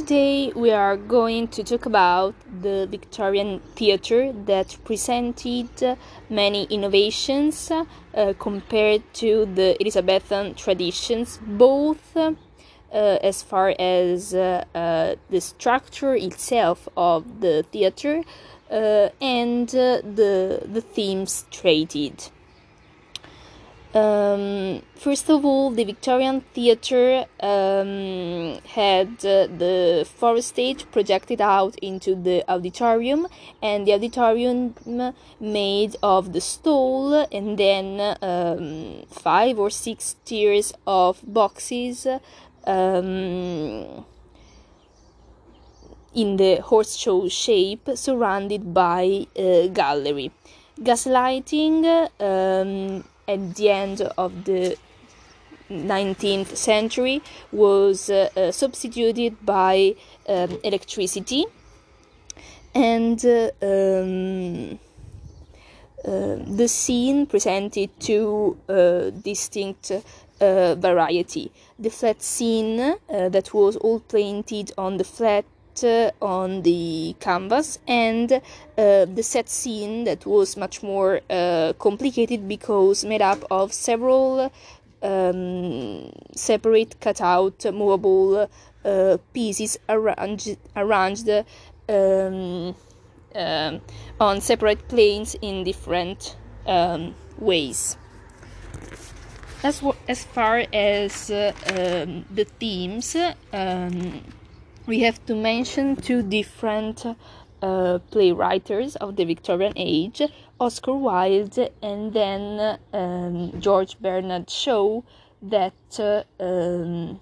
Today we are going to talk about the Victorian theatre that presented many innovations uh, compared to the Elizabethan traditions, both uh, as far as uh, uh the structure itself of the theatre uh, and uh, the the themes treated. Um, first of all, the Victorian Theatre um, had uh, the forestage projected out into the auditorium, and the auditorium made of the stall, and then um, five or six tiers of boxes um, in the horse show shape, surrounded by a gallery. Gaslighting um, at the end of the 19th century was uh, uh, substituted by um, electricity. And uh, um, uh, the scene presented two uh, distinct uh, variety. The flat scene that was all painted on the flat on the canvas and uh, the set scene that was much more uh, complicated because made up of several um, separate cutout movable uh, pieces arranged, arranged um, um, on separate planes in different um, ways. As, as far as uh, um, the themes, um, we have to mention two different uh, playwriters of the Victorian age, Oscar Wilde and then um, George Bernard Shaw, that uh, um,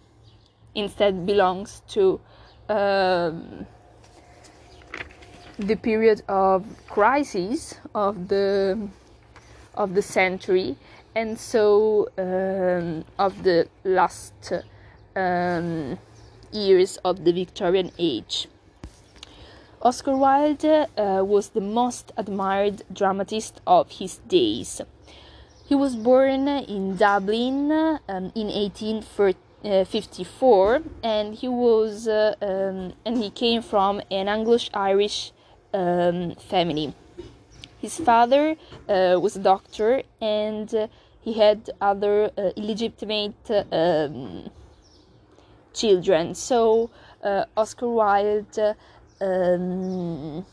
instead belongs to um, the period of crisis of the of the century, and so um, of the last um, years of the Victorian age. Oscar Wilde uh, was the most admired dramatist of his days. He was born in Dublin um, in 1854, and he was uh, um, and he came from an Anglo-Irish um, family. His father uh, was a doctor, and he had other uh, illegitimate um, children. So uh, Oscar Wilde um,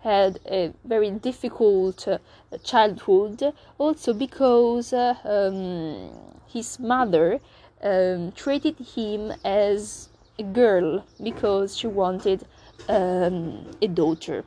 had a very difficult uh, childhood, also because uh, um, his mother um, treated him as a girl because she wanted um, a daughter.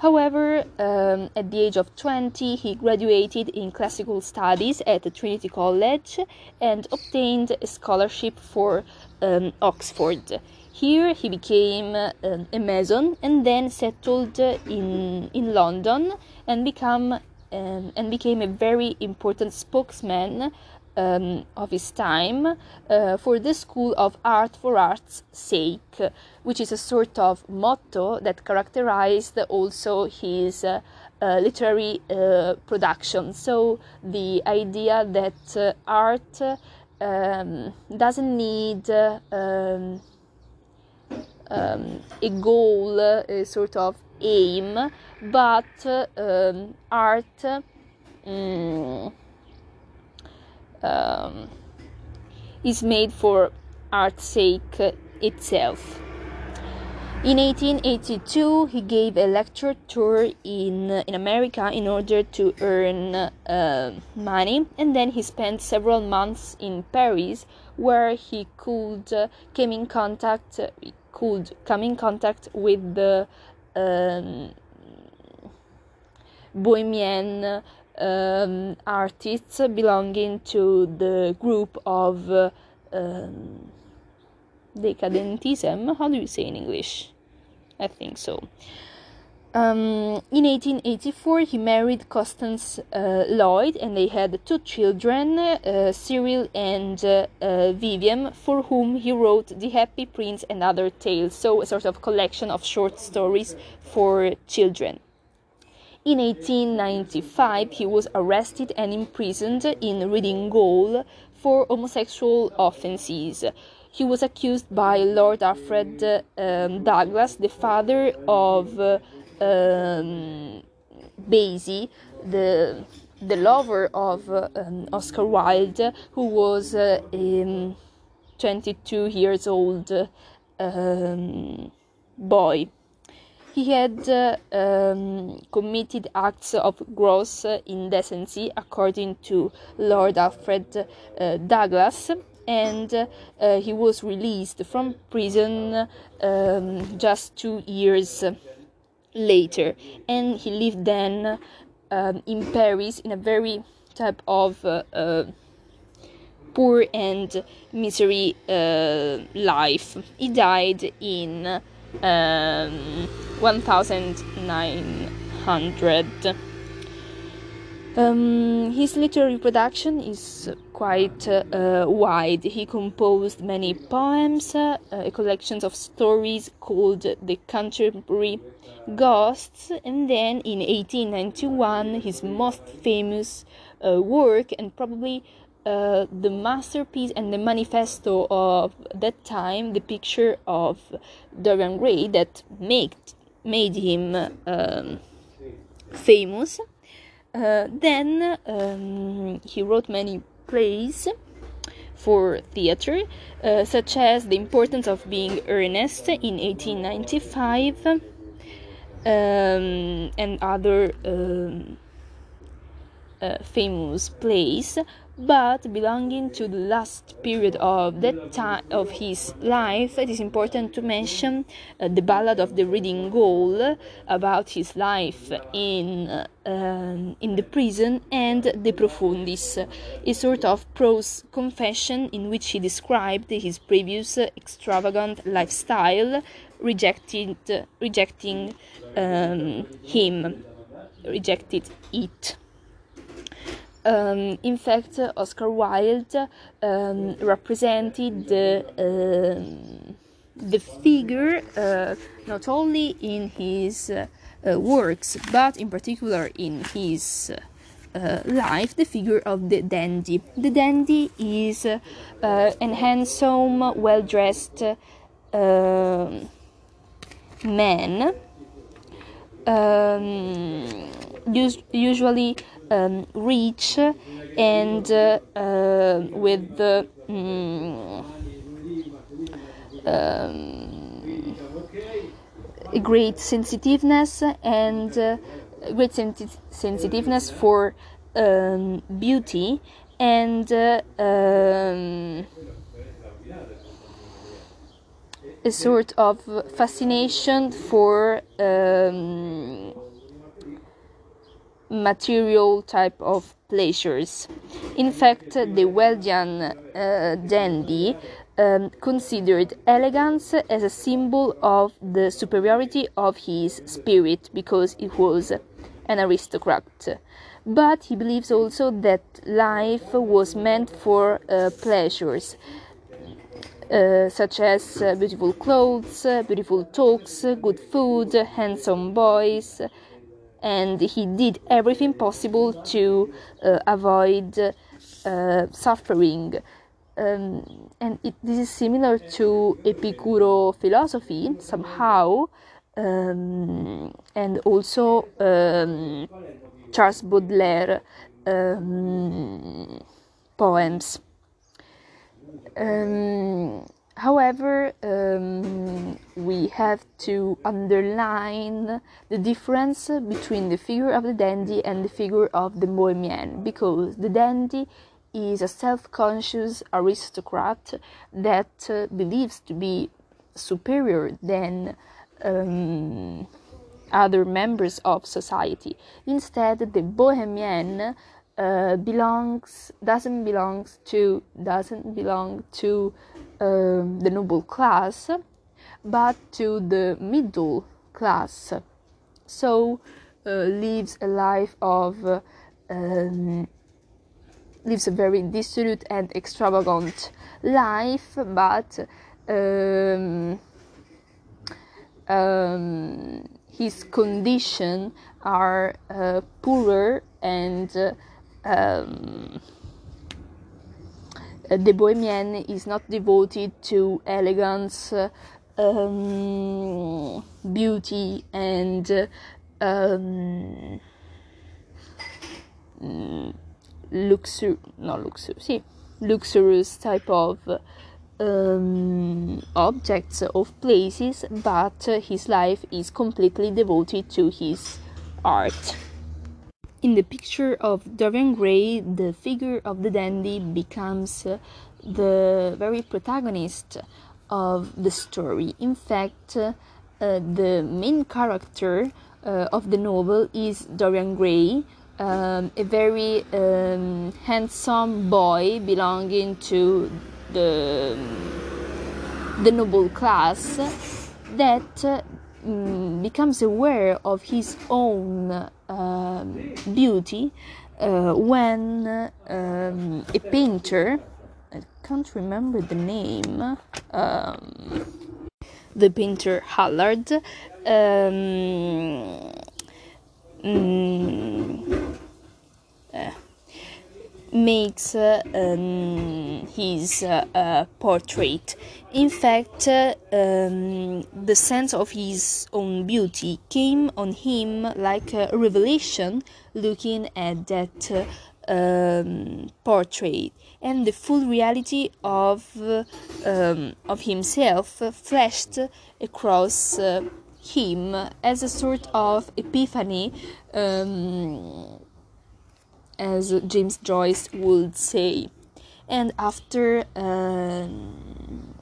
However, um, at the age of 20, he graduated in classical studies at Trinity College and obtained a scholarship for um, Oxford. Here, he became um, a mason and then settled in, in London and, become, um, and became a very important spokesman um, of his time uh, for the School of Art for Art's sake, which is a sort of motto that characterized also his uh, uh, literary uh, production. So the idea that uh, art um, doesn't need um, um, a goal, a sort of aim, but um, art. Mm, um, is made for art's sake itself. In 1882, he gave a lecture tour in, in America in order to earn uh, money, and then he spent several months in Paris, where he could uh, came in contact could come in contact with the um, Bohemian um, artists belonging to the group of uh, um, decadentism. How do you say in English? I think so. Um, in 1884, he married Constance uh, Lloyd, and they had two children, uh, Cyril and uh, uh Vivian, for whom he wrote The Happy Prince and Other Tales, so a sort of collection of short stories for children. In 1895, he was arrested and imprisoned in Reading Gaol for homosexual offences. he was accused by Lord Alfred um, Douglas, the father of uh, um, Bosie, the the lover of uh, um, Oscar Wilde, who was uh, um, 22 years old um, boy. He had uh, um, committed acts of gross indecency, according to Lord Alfred uh, Douglas, and uh, he was released from prison um, just two years later. And he lived then um, in Paris in a very type of uh, uh, poor and misery uh, life. He died in um, 1900. Um, his literary production is quite uh, wide. He composed many poems, uh, a collection of stories called The Canterville Ghosts, and then in 1891, his most famous uh, work, and probably uh, the masterpiece and the manifesto of that time, the picture of Dorian Gray that made, made him um, famous. Uh, then um, he wrote many plays for theater, uh, such as The Importance of Being Earnest in 1895 um, and other um, uh, famous plays but belonging to the last period of that time of his life it is important to mention uh, the ballad of the Reading Gaol about his life in uh, um, in the prison and De Profundis. A sort of prose confession in which he described his previous extravagant lifestyle rejected rejecting um, him rejected it um, in fact, Oscar Wilde um, represented the, uh, the figure uh, not only in his uh, works but in particular in his uh, life, the figure of the dandy. The dandy is uh, an handsome, well dressed um, man. Um, usually um, rich and uh, uh, with the um, um, great sensitiveness and uh, great sensitiveness for um, beauty and uh, um, a sort of fascination for um, material type of pleasures. In fact, the Wildian uh, dandy um, considered elegance as a symbol of the superiority of his spirit because he was an aristocrat. But he believes also that life was meant for uh, pleasures. Uh, such as uh, beautiful clothes, beautiful talks, good food, handsome boys, and he did everything possible to uh, avoid uh, suffering. Um, and it, this is similar to Epicuro philosophy somehow, um, and also um, Charles Baudelaire um, poems. However, um, we have to underline the difference between the figure of the dandy and the figure of the bohemian because the dandy is a self conscious aristocrat that uh, believes to be superior than um, other members of society. Instead, the bohemian uh, belongs doesn't belongs to doesn't belong to um, the noble class, but to the middle class. So uh, lives a life of uh, um, lives a very dissolute and extravagant life, but um, um, his condition are uh, poorer and um, the Bohemian is not devoted to elegance, um, beauty, and um, luxur not luxur luxurious type of um, objects of places, but his life is completely devoted to his art. In the picture of Dorian Gray, the figure of the dandy becomes the very protagonist of the story. In fact, uh, the main character uh, of the novel is Dorian Gray, um, a very um, handsome boy belonging to the the noble class that um, becomes aware of his own beauty uh, when um, a painter I can't remember the name um, the painter Hallward um, mm, uh, makes uh, um, his uh, uh, portrait. In fact, uh, um, the sense of his own beauty came on him like a revelation looking at that um, portrait, and the full reality of um, of himself flashed across him as a sort of epiphany, um, as James Joyce would say. And after uh,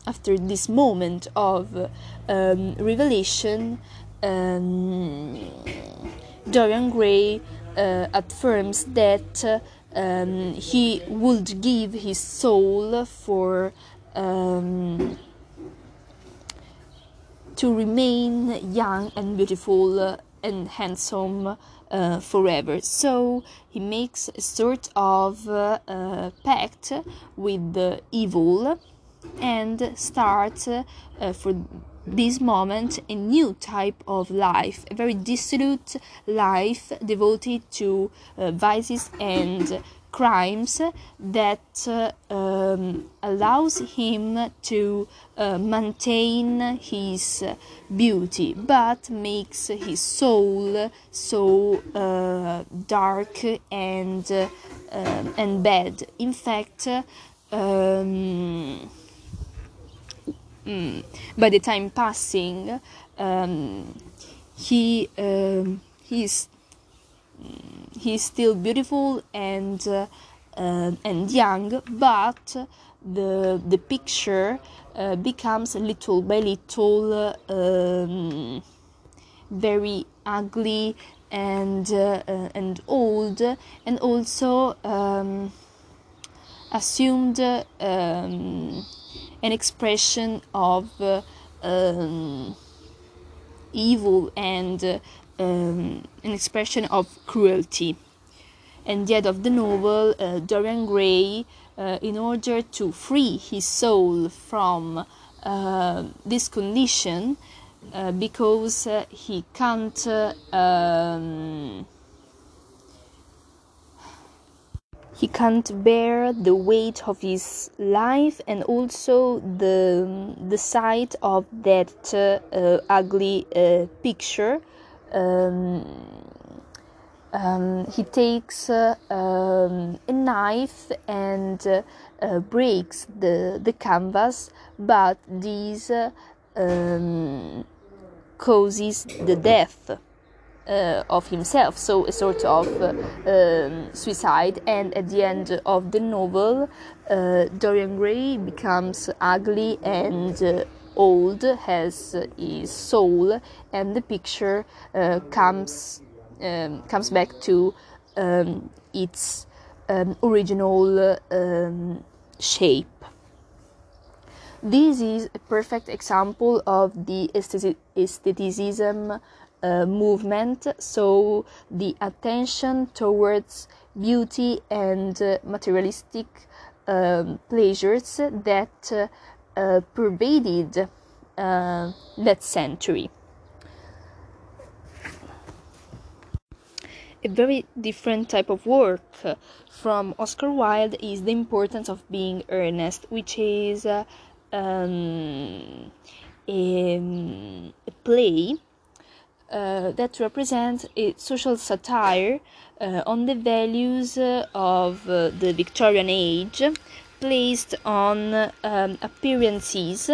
after this moment of um, revelation, um, Dorian Gray uh, affirms that um, he would give his soul for um, to remain young and beautiful and handsome uh, forever. So he makes a sort of uh pact with the evil and start uh, for this moment a new type of life, a very dissolute life devoted to uh, vices and crimes that uh, um, allows him to uh, maintain his beauty but makes his soul so uh, dark and um, and bad. In fact um, mm, by the time passing um, he um, he's he's still beautiful and uh, uh, and young, but the the picture uh, becomes little by little um, very ugly and uh, uh, and old, and also um, assumed um, an expression of uh, um, evil and um, an expression of cruelty. And end of the novel, uh, Dorian Gray, uh, in order to free his soul from uh, this condition, uh, because uh, he can't uh, um, he can't bear the weight of his life and also the the sight of that uh, ugly uh, picture. Um, um, he takes uh, um, a knife and uh, uh, breaks the, the canvas, but this uh, um, causes the death uh, of himself, so a sort of uh, um, suicide. And at the end of the novel, Dorian Gray becomes ugly and old has his soul, and the picture uh, comes um, comes back to um, its um, original um, shape. This is a perfect example of the aestheticism uh, movement, so the attention towards beauty and uh, materialistic um, pleasures that uh, uh, pervaded uh, that century. A very different type of work from Oscar Wilde is The Importance of Being Earnest, which is um, a, a, play uh, that represents a social satire uh, on the values of uh, the Victorian age placed on um, appearances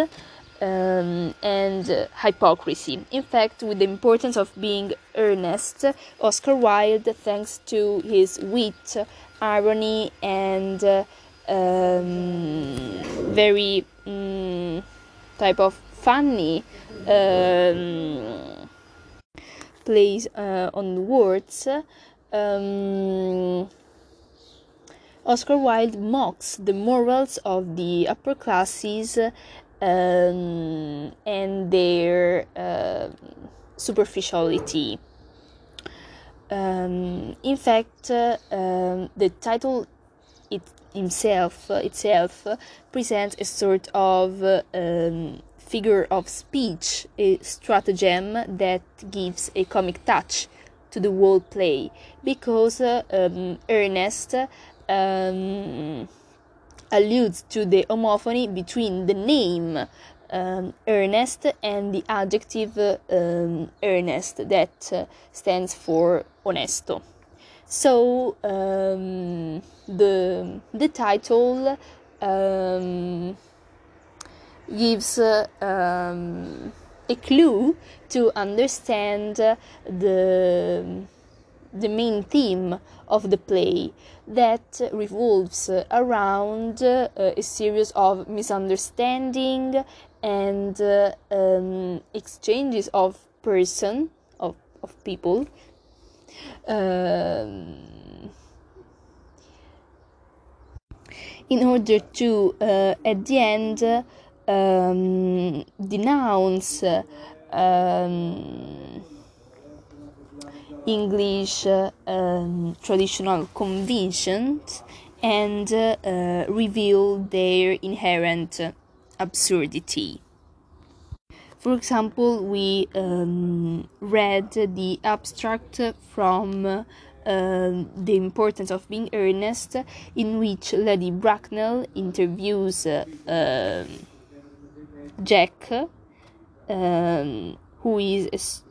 um, and uh, hypocrisy. In fact, with the importance of being earnest, Oscar Wilde, thanks to his wit, irony, and uh, um, very um, type of funny um, plays uh, on words. Um, Oscar Wilde mocks the morals of the upper classes um, and their uh, superficiality. Um, in fact, uh, um, the title it himself itself presents a sort of um, figure of speech, a stratagem that gives a comic touch to the whole play, because uh, um, Ernest um, alludes to the homophony between the name um, Ernest and the adjective um, earnest that uh, stands for onesto. So um, the the title um, gives uh, um, a clue to understand the the main theme of the play that revolves around uh, a series of misunderstanding and uh, um, exchanges of person of, of people. Um, in order to uh, at the end um, denounce um, English um, traditional conventions and uh, reveal their inherent absurdity. For example, we um, read the abstract from uh, The Importance of Being Earnest, in which Lady Bracknell interviews uh, Jack, um, who is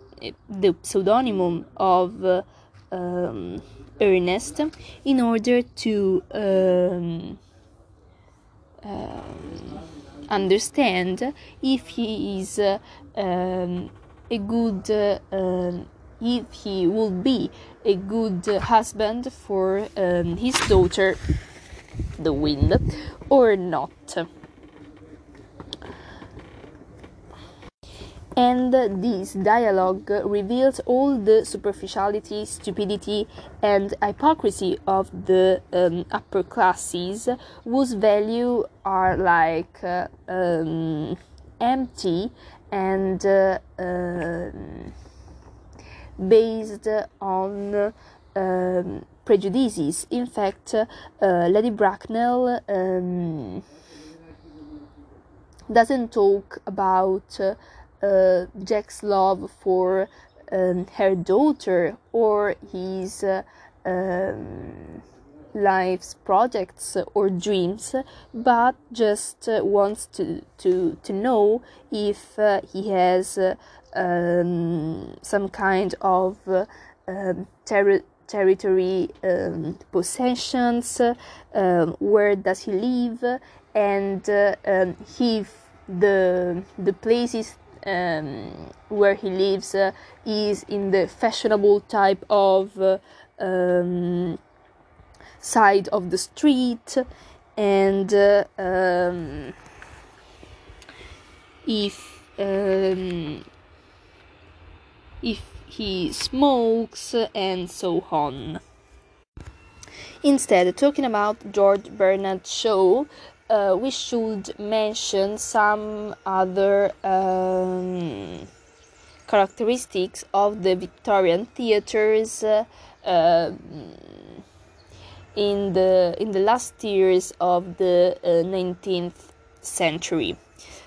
the pseudonym of uh, um, Ernest in order to um, um, understand if he is uh, a good uh, if he will be a good husband for his daughter Gwendolen or not and this dialogue reveals all the superficiality, stupidity, and hypocrisy of the um, upper classes, whose value are like uh, um, empty and uh, uh, based on um, prejudices. In fact, uh, Lady Bracknell um, doesn't talk about uh, Jack's love for um, her daughter or his uh, um, life's projects or dreams, but just uh, wants to, to, to know if uh, he has uh, um, some kind of uh, um, ter- territory um, possessions, um, where does he live, and if the the places um, where he lives uh, is in the fashionable type of uh, um, side of the street and uh, um, if um, if he smokes and so on. Instead, talking about George Bernard Shaw, uh, we should mention some other um, characteristics of the Victorian theaters uh, uh, in the in the last years of the 19th uh, century.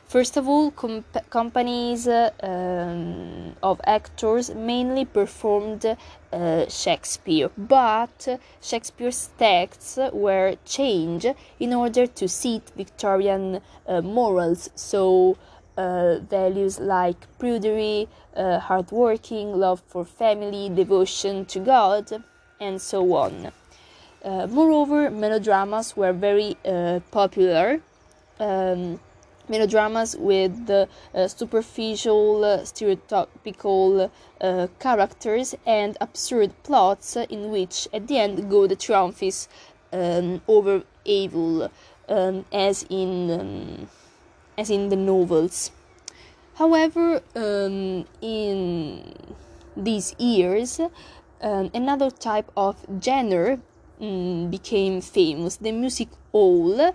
First of all, comp- companies uh, um, of actors mainly performed uh, Shakespeare, but Shakespeare's texts were changed in order to suit Victorian uh, morals, so uh, values like prudery, uh, hardworking, love for family, devotion to God, and so on. Uh, moreover, melodramas were very popular. Um, melodramas with uh, superficial, uh, stereotypical uh, characters and absurd plots in which, at the end, good triumphs um, over evil, um, as in um, as in the novels. However, um, in these years, um, another type of genre mm, became famous: the music hall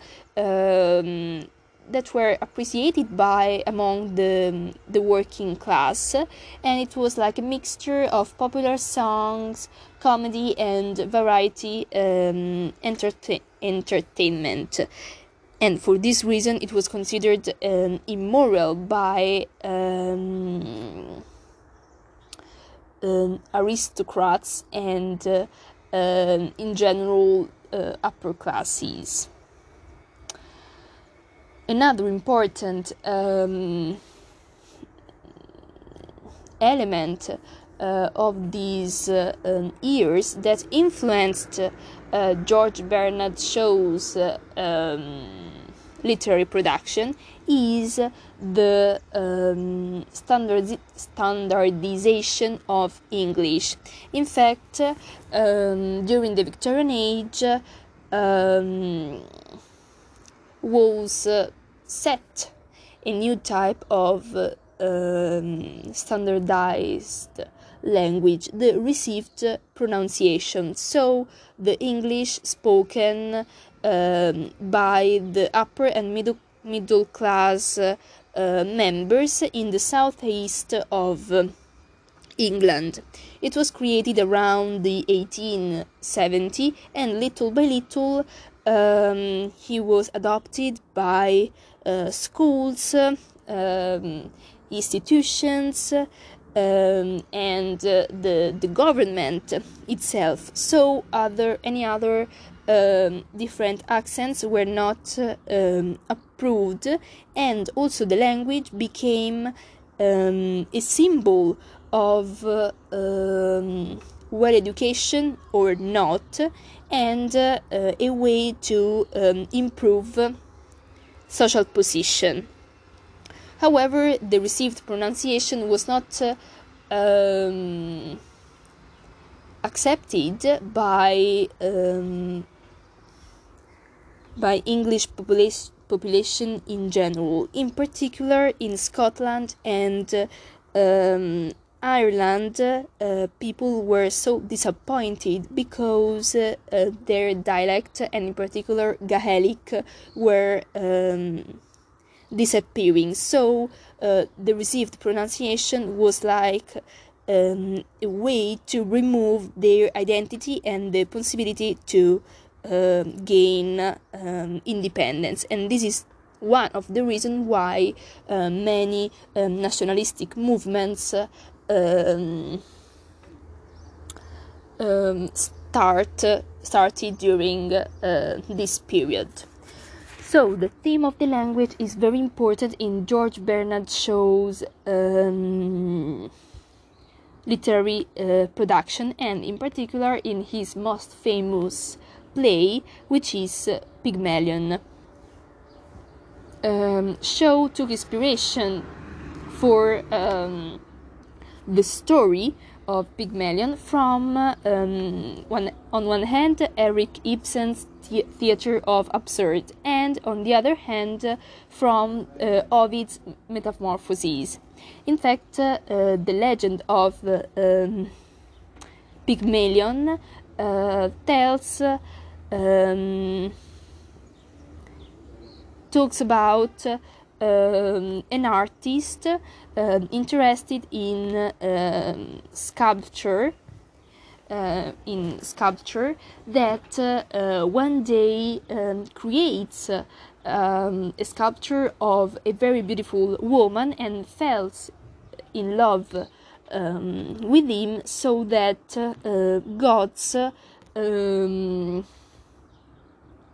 that were appreciated by among the the working class. And it was like a mixture of popular songs comedy and variety um, entertainment. And for this reason it was considered um, immoral by um, um aristocrats and uh, um, in general uh, upper classes another important um, element uh, of these uh, um, years that influenced uh, George Bernard Shaw's uh, um, literary production is the um, standard, standardization of English. In fact, um, during the Victorian Age, um, was uh, set a new type of uh, um, standardized language, the received pronunciation. So the English spoken um, by the upper and middle middle class uh, members in the southeast of uh, England. It was created around the 1870 and little by little um, he was adopted by uh, schools, um, institutions, um, and uh, the the government itself. So other any other um, different accents were not um, approved, and also the language became um, a symbol of well education or not, and uh, a way to um, improve social position. However, the received pronunciation was not uh, um, accepted by um, by English population population in general, in particular in Scotland and uh, um, Ireland, uh, people were so disappointed because uh, their dialect, and in particular Gaelic, were um, disappearing. So uh, the received pronunciation was like um, a way to remove their identity and the possibility to uh, gain um, independence. And this is one of the reasons why uh, many um, nationalistic movements um, um, start started during uh, this period. So the theme of the language is very important in George Bernard Shaw's um, literary uh, production, and in particular in his most famous play, which is Pygmalion. Um, Shaw took inspiration for um, the story of Pygmalion from um, one on one hand Henrik Ibsen's the- Theatre of Absurd and on the other hand from uh, Ovid's Metamorphoses. In fact, uh, uh, the legend of um, Pygmalion uh, tells um, talks about um, an artist uh, interested in um, sculpture. Uh, in sculpture that uh, one day um, creates um, a sculpture of a very beautiful woman and felt in love with him so that uh, gods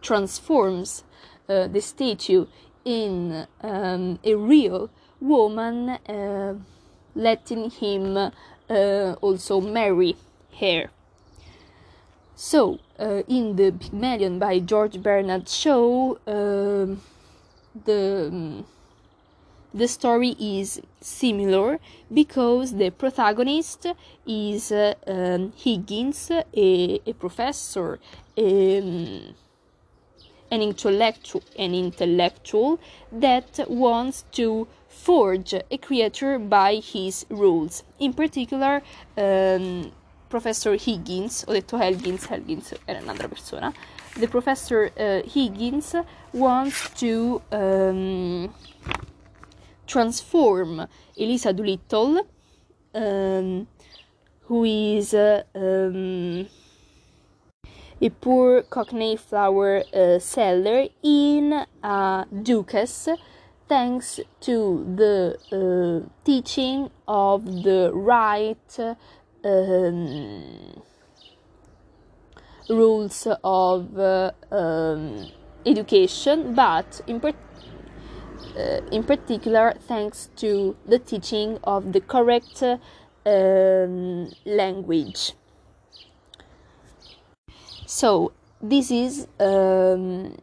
transforms uh, the statue in um, a real woman, uh, letting him uh, also marry her. So, uh, in the Pygmalion by George Bernard Shaw, um, the um, the story is similar because the protagonist is uh, um, Higgins, a, a professor, um, an intellectual, an intellectual that wants to forge a creature by his rules. In particular, um, Professor Higgins, ho detto Helgins, Helgins era un'altra persona. The Professor uh, Higgins wants to um, transform Eliza Doolittle, um, who is uh, um, a poor cockney flower uh, seller, in a duchess, thanks to the uh, teaching of the right um, rules of uh, um, education, but in particular uh, in particular thanks to the teaching of the correct um, language. So, this is um,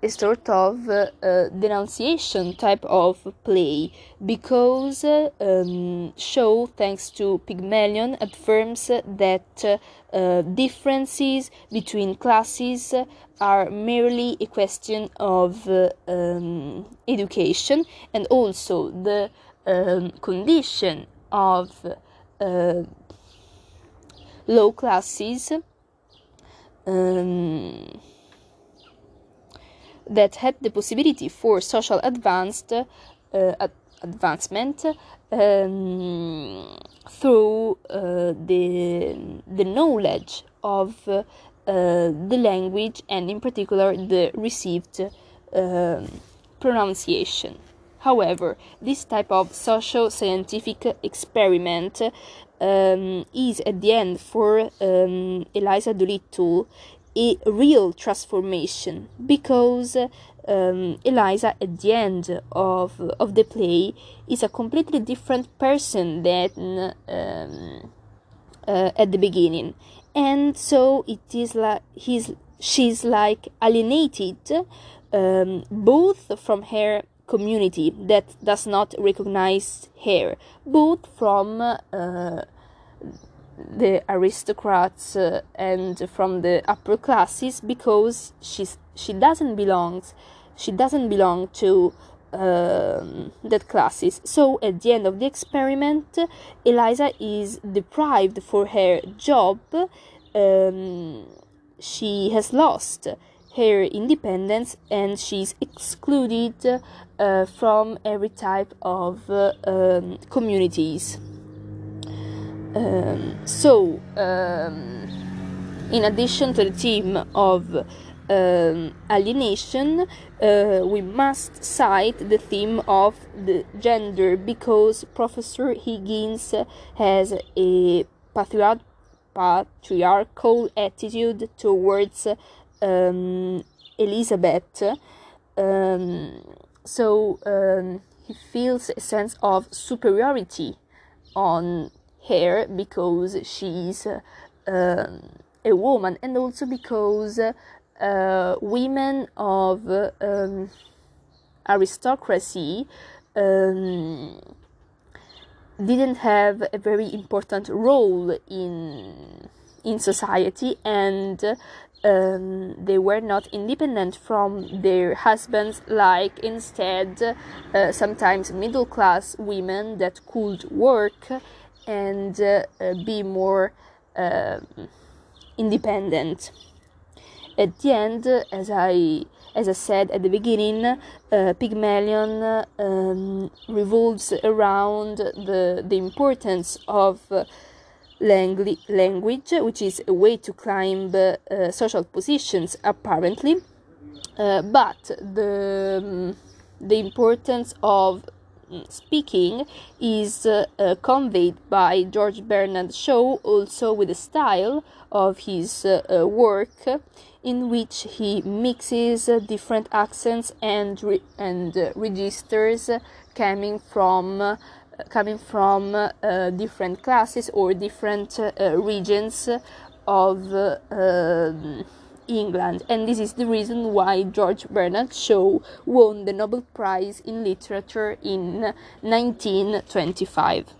a sort of uh, uh, denunciation type of play because uh, um, Shaw, thanks to Pygmalion, affirms that uh, differences between classes are merely a question of uh, um, education and also the um, condition of uh, low classes um, that had the possibility for social advanced uh, ad- advancement um, through uh, the the knowledge of uh, the language and in particular the received um, pronunciation. However, this type of social scientific experiment um, is at the end for um, Eliza Doolittle a real transformation because um, Eliza at the end of of the play is a completely different person than um, uh, at the beginning, and so it is like he's she's like alienated um, both from her community that does not recognize her, both from uh, the aristocrats uh, and from the upper classes because she's she doesn't belong she doesn't belong to um, that classes. So at the end of the experiment eliza is deprived for her job um, she has lost her independence and she's excluded uh, from every type of uh, um, communities. Um, so, um, in addition to the theme of um, alienation, uh, we must cite the theme of the gender because Professor Higgins has a patriarch- patriarchal attitude towards um, Elizabeth. Um, so um, he feels a sense of superiority on her because she's uh, a woman and also because uh, women of um, aristocracy um, didn't have a very important role in in society and um, they were not independent from their husbands like instead uh, sometimes middle class women that could work and uh, uh, be more uh, independent. At the end, as I as I said at the beginning, uh, Pygmalion um, revolves around the the importance of uh, language, which is a way to climb uh, social positions, apparently, uh, but the um, the importance of speaking is uh, uh, conveyed by George Bernard Shaw also with the style of his uh, uh work in which he mixes different accents and re- and uh, registers coming from uh, coming from different classes or different regions of um, England, and this is the reason why George Bernard Shaw won the Nobel Prize in Literature in 1925.